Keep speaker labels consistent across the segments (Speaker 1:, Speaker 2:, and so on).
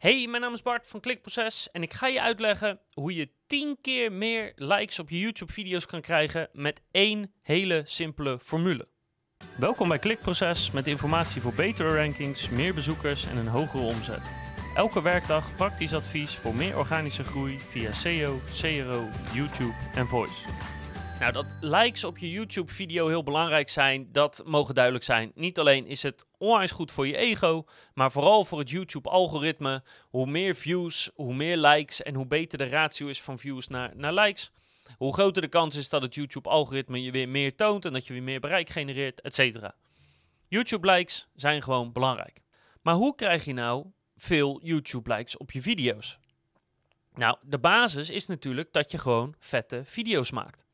Speaker 1: Hey, mijn naam is Bart van Klikproces en ik ga je uitleggen hoe je 10 keer meer likes op je YouTube-video's kan krijgen met één hele simpele formule. Welkom bij Klikproces met informatie voor betere rankings, meer bezoekers en een hogere omzet. Elke werkdag praktisch advies voor meer organische groei via SEO, CRO, YouTube en Voice. Nou, dat likes op je YouTube-video heel belangrijk zijn, dat mogen duidelijk zijn. Niet alleen is het onwijs goed voor je ego, maar vooral voor het YouTube-algoritme. Hoe meer views, hoe meer likes en hoe beter de ratio is van views naar, naar likes, hoe groter de kans is dat het YouTube-algoritme je weer meer toont en dat je weer meer bereik genereert, etc. YouTube-likes zijn gewoon belangrijk. Maar hoe krijg je nou veel YouTube-likes op je video's? Nou, de basis is natuurlijk dat je gewoon vette video's maakt.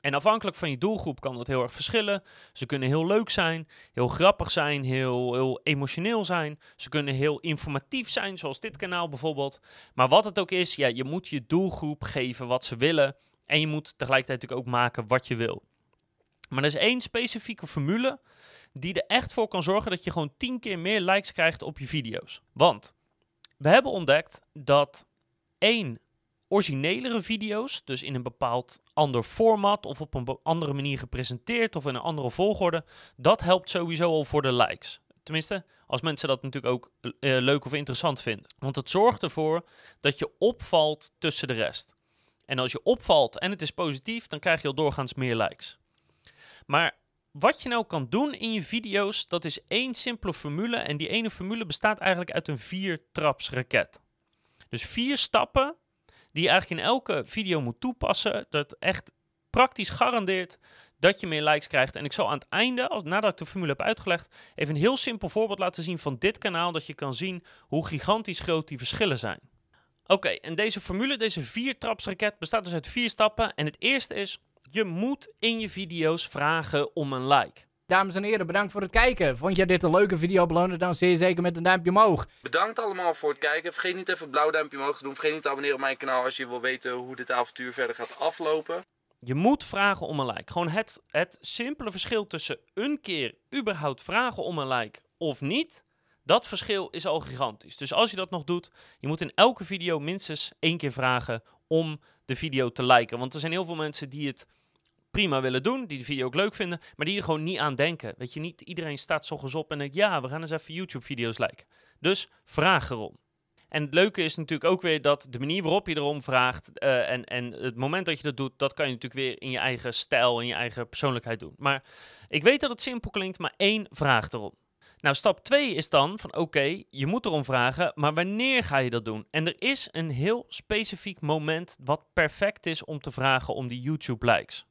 Speaker 1: En afhankelijk van je doelgroep kan dat heel erg verschillen. Ze kunnen heel leuk zijn, heel grappig zijn, heel, heel emotioneel zijn. Ze kunnen heel informatief zijn, zoals dit kanaal bijvoorbeeld. Maar wat het ook is, ja, je moet je doelgroep geven wat ze willen. En je moet tegelijkertijd natuurlijk ook maken wat je wil. Maar er is één specifieke formule die er echt voor kan zorgen dat je gewoon 10 keer meer likes krijgt op je video's. Want we hebben ontdekt dat één originelere video's, dus in een bepaald ander format of op een andere manier gepresenteerd of in een andere volgorde, dat helpt sowieso al voor de likes. Tenminste, als mensen dat natuurlijk ook uh, leuk of interessant vinden. Want het zorgt ervoor dat je opvalt tussen de rest. En als je opvalt en het is positief, dan krijg je al doorgaans meer likes. Maar wat je nou kan doen in je video's, dat is één simpele formule. En die ene formule bestaat eigenlijk uit een vier-traps raket. Dus vier stappen die je eigenlijk in elke video moet toepassen. Dat echt praktisch garandeert dat je meer likes krijgt. En ik zal aan het einde, als, nadat ik de formule heb uitgelegd, even een heel simpel voorbeeld laten zien van dit kanaal. Dat je kan zien hoe gigantisch groot die verschillen zijn. Oké, en deze formule, deze vier-trapsraket, bestaat dus uit vier stappen. En het eerste is, je moet in je video's vragen om een like.
Speaker 2: Dames en heren, bedankt voor het kijken. Vond je dit een leuke video? Beloon dan zeer zeker met een duimpje omhoog.
Speaker 3: Bedankt allemaal voor het kijken. Vergeet niet even een blauw duimpje omhoog te doen. Vergeet niet te abonneren op mijn kanaal als je wil weten hoe dit avontuur verder gaat aflopen.
Speaker 1: Je moet vragen om een like. Gewoon het, het simpele verschil tussen een keer überhaupt vragen om een like of niet. Dat verschil is al gigantisch. Dus als je dat nog doet, je moet in elke video minstens één keer vragen om de video te liken. Want er zijn heel veel mensen die het prima willen doen, die de video ook leuk vinden, maar die er gewoon niet aan denken. Weet je, niet iedereen staat s op en denkt, ja, we gaan eens even YouTube-video's liken. Dus vraag erom. En het leuke is natuurlijk ook weer dat de manier waarop je erom vraagt uh, en, en het moment dat je dat doet, dat kan je natuurlijk weer in je eigen stijl, in je eigen persoonlijkheid doen. Maar ik weet dat het simpel klinkt, maar één vraag erom. Nou, stap 2 is dan van oké, je moet erom vragen, maar wanneer ga je dat doen? En er is een heel specifiek moment wat perfect is om te vragen om die YouTube likes.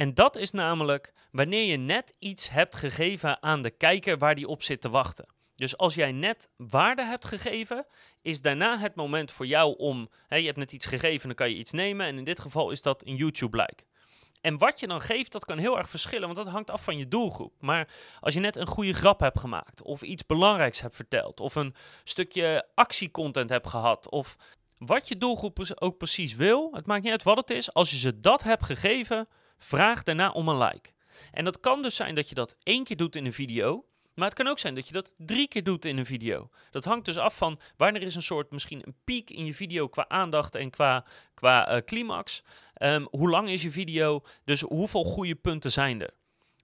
Speaker 1: En dat is namelijk wanneer je net iets hebt gegeven aan de kijker waar die op zit te wachten. Dus als jij net waarde hebt gegeven, is daarna het moment voor jou om. Hè, je hebt net iets gegeven, dan kan je iets nemen. En in dit geval is dat een YouTube-like. En wat je dan geeft, dat kan heel erg verschillen, want dat hangt af van je doelgroep. Maar als je net een goede grap hebt gemaakt, of iets belangrijks hebt verteld, of een stukje actiecontent hebt gehad, of wat je doelgroep ook precies wil, het maakt niet uit wat het is, als je ze dat hebt gegeven, Vraag daarna om een like. En dat kan dus zijn dat je dat één keer doet in een video. Maar het kan ook zijn dat je dat drie keer doet in een video. Dat hangt dus af van wanneer is een soort misschien een piek in je video qua aandacht en qua, qua uh, climax. Um, hoe lang is je video? Dus hoeveel goede punten zijn er?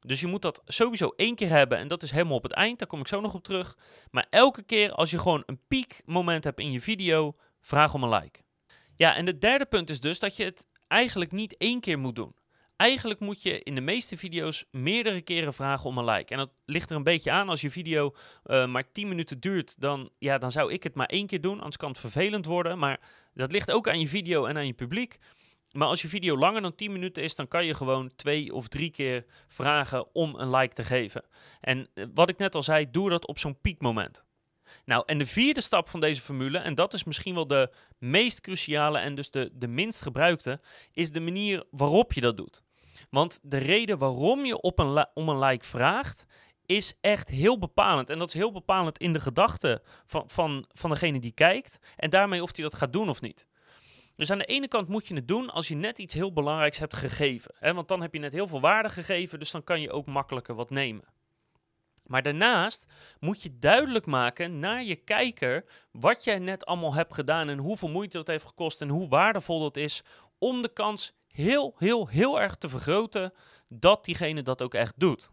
Speaker 1: Dus je moet dat sowieso één keer hebben en dat is helemaal op het eind. Daar kom ik zo nog op terug. Maar elke keer als je gewoon een piekmoment hebt in je video, vraag om een like. Ja, en het derde punt is dus dat je het eigenlijk niet één keer moet doen. Eigenlijk moet je in de meeste video's meerdere keren vragen om een like. En dat ligt er een beetje aan. Als je video uh, maar 10 minuten duurt, dan, ja, dan zou ik het maar één keer doen. Anders kan het vervelend worden. Maar dat ligt ook aan je video en aan je publiek. Maar als je video langer dan 10 minuten is, dan kan je gewoon twee of drie keer vragen om een like te geven. En eh, wat ik net al zei, doe dat op zo'n piekmoment. Nou, en de vierde stap van deze formule, en dat is misschien wel de meest cruciale en dus de, de minst gebruikte, is de manier waarop je dat doet. Want de reden waarom je op een om een like vraagt, is echt heel bepalend. En dat is heel bepalend in de gedachten van, van, van degene die kijkt. En daarmee of hij dat gaat doen of niet. Dus aan de ene kant moet je het doen als je net iets heel belangrijks hebt gegeven. Hè? Want dan heb je net heel veel waarde gegeven, dus dan kan je ook makkelijker wat nemen. Maar daarnaast moet je duidelijk maken naar je kijker wat jij net allemaal hebt gedaan en hoeveel moeite dat heeft gekost en hoe waardevol dat is om de kans heel, heel, heel erg te vergroten dat diegene dat ook echt doet.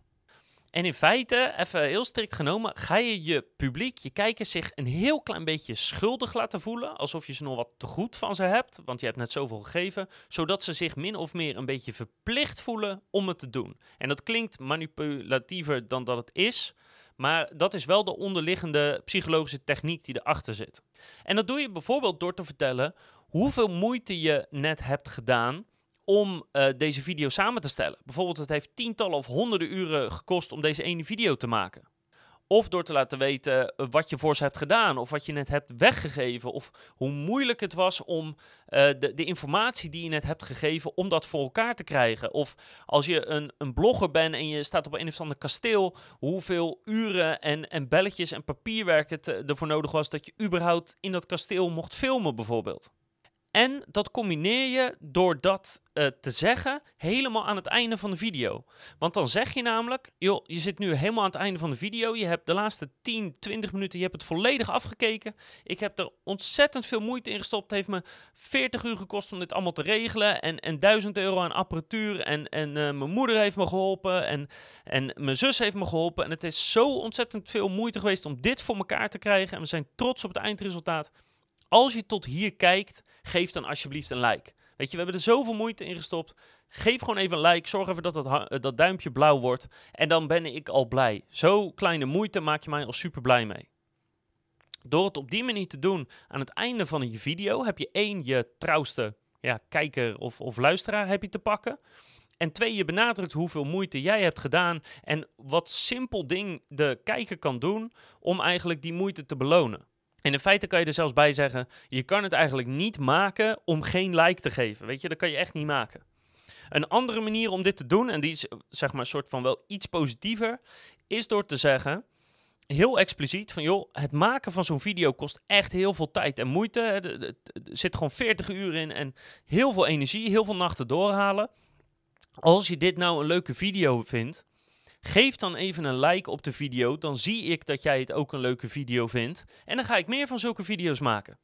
Speaker 1: En in feite, even heel strikt genomen, ga je je publiek, je kijkers zich een heel klein beetje schuldig laten voelen. Alsof je ze nog wat te goed van ze hebt, want je hebt net zoveel gegeven. Zodat ze zich min of meer een beetje verplicht voelen om het te doen. En dat klinkt manipulatiever dan dat het is. Maar dat is wel de onderliggende psychologische techniek die erachter zit. En dat doe je bijvoorbeeld door te vertellen hoeveel moeite je net hebt gedaan om uh, deze video samen te stellen. Bijvoorbeeld, het heeft tientallen of honderden uren gekost om deze ene video te maken. Of door te laten weten uh, wat je voor ze hebt gedaan, of wat je net hebt weggegeven, of hoe moeilijk het was om uh, de, de, informatie die je net hebt gegeven, om dat voor elkaar te krijgen. Of als je een, een blogger bent en je staat op een of ander kasteel, hoeveel uren en, en belletjes en papierwerk het ervoor nodig was dat je überhaupt in dat kasteel mocht filmen, bijvoorbeeld. En dat combineer je door dat uh, te zeggen helemaal aan het einde van de video. Want dan zeg je namelijk, joh, je zit nu helemaal aan het einde van de video. Je hebt de laatste 10, 20 minuten, je hebt het volledig afgekeken. Ik heb er ontzettend veel moeite in gestopt. Het heeft me 40 uur gekost om dit allemaal te regelen. En, en 1000 euro aan apparatuur. En, en uh, mijn moeder heeft me geholpen. En, en mijn zus heeft me geholpen. En het is zo ontzettend veel moeite geweest om dit voor elkaar te krijgen. En we zijn trots op het eindresultaat als je tot hier kijkt, geef dan alsjeblieft een like. Weet je, we hebben er zoveel moeite in gestopt. Geef gewoon even een like. Zorg even dat dat, dat duimpje blauw wordt. En dan ben ik al blij. Zo kleine moeite maak je mij al super blij mee. Door het op die manier te doen aan het einde van je video, heb je één, je trouwste ja, kijker of, of luisteraar heb je te pakken. En twee, je benadrukt hoeveel moeite jij hebt gedaan en wat simpel ding de kijker kan doen om eigenlijk die moeite te belonen. En in feite kan je er zelfs bij zeggen: je kan het eigenlijk niet maken om geen like te geven. Weet je, dat kan je echt niet maken. Een andere manier om dit te doen, en die is zeg maar een soort van wel iets positiever, is door te zeggen, heel expliciet, van joh, het maken van zo'n video kost echt heel veel tijd en moeite. Er zit gewoon 40 uur in en heel veel energie, heel veel nachten doorhalen. Als je dit nou een leuke video vindt, Geef dan even een like op de video, dan zie ik dat jij het ook een leuke video vindt. En dan ga ik meer van zulke video's maken.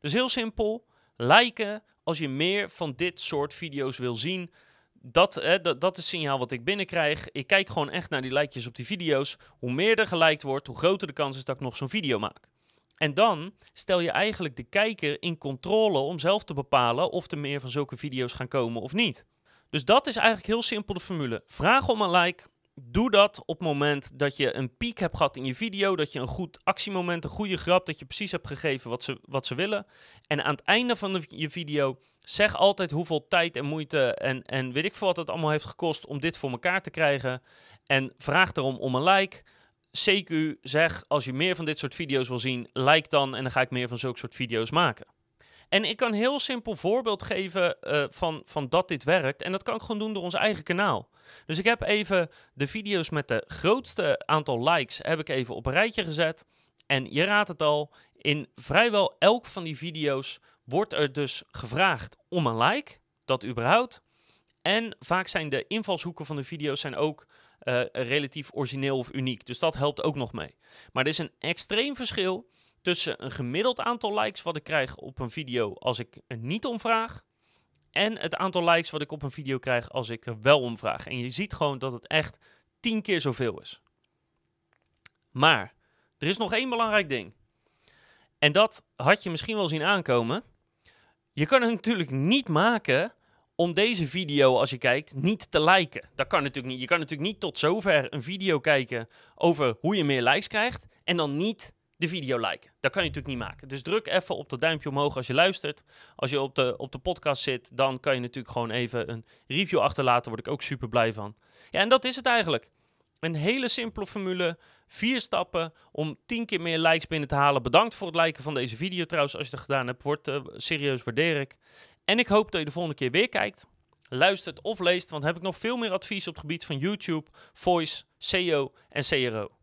Speaker 1: Dus heel simpel, liken als je meer van dit soort video's wil zien. Dat, hè, dat, is het signaal wat ik binnenkrijg. Ik kijk gewoon echt naar die likejes op die video's. Hoe meer er geliked wordt, hoe groter de kans is dat ik nog zo'n video maak. En dan stel je eigenlijk de kijker in controle om zelf te bepalen of er meer van zulke video's gaan komen of niet. Dus dat is eigenlijk heel simpel de formule. Vraag om een like, doe dat op het moment dat je een piek hebt gehad in je video, dat je een goed actiemoment, een goede grap, dat je precies hebt gegeven wat ze, wat ze willen. En aan het einde van je video zeg altijd hoeveel tijd en moeite en, en weet ik veel wat het allemaal heeft gekost om dit voor elkaar te krijgen. En vraag daarom om een like. CQ, zeg als je meer van dit soort video's wil zien, like dan en dan ga ik meer van zulke soort video's maken. En ik kan een heel simpel voorbeeld geven uh, van, van dat dit werkt. En dat kan ik gewoon doen door ons eigen kanaal. Dus ik heb even de video's met de grootste aantal likes heb ik even op een rijtje gezet. En je raadt het al, in vrijwel elk van die video's wordt er dus gevraagd om een like. Dat überhaupt. En vaak zijn de invalshoeken van de video's zijn ook uh, relatief origineel of uniek. Dus dat helpt ook nog mee. Maar er is een extreem verschil tussen een gemiddeld aantal likes wat ik krijg op een video als ik er niet om vraag. En het aantal likes wat ik op een video krijg als ik er wel om vraag. En je ziet gewoon dat het echt tien keer zoveel is. Maar er is nog één belangrijk ding. En dat had je misschien wel zien aankomen. Je kan het natuurlijk niet maken om deze video, als je kijkt, niet te liken. Dat kan natuurlijk niet. Je kan natuurlijk niet tot zover een video kijken over hoe je meer likes krijgt en dan niet de video liken. Dat kan je natuurlijk niet maken. Dus druk even op dat duimpje omhoog als je luistert. Als je op de, op de podcast zit, dan kan je natuurlijk gewoon even een review achterlaten. Word ik ook super blij van. Ja, en dat is het eigenlijk. Een hele simpele formule. Vier stappen om tien keer meer likes binnen te halen. Bedankt voor het liken van deze video trouwens. Als je het gedaan hebt, wordt uh, serieus waardeer ik. En ik hoop dat je de volgende keer weer kijkt. Luistert of leest, want heb ik nog veel meer advies op het gebied van YouTube, voice, SEO en CRO.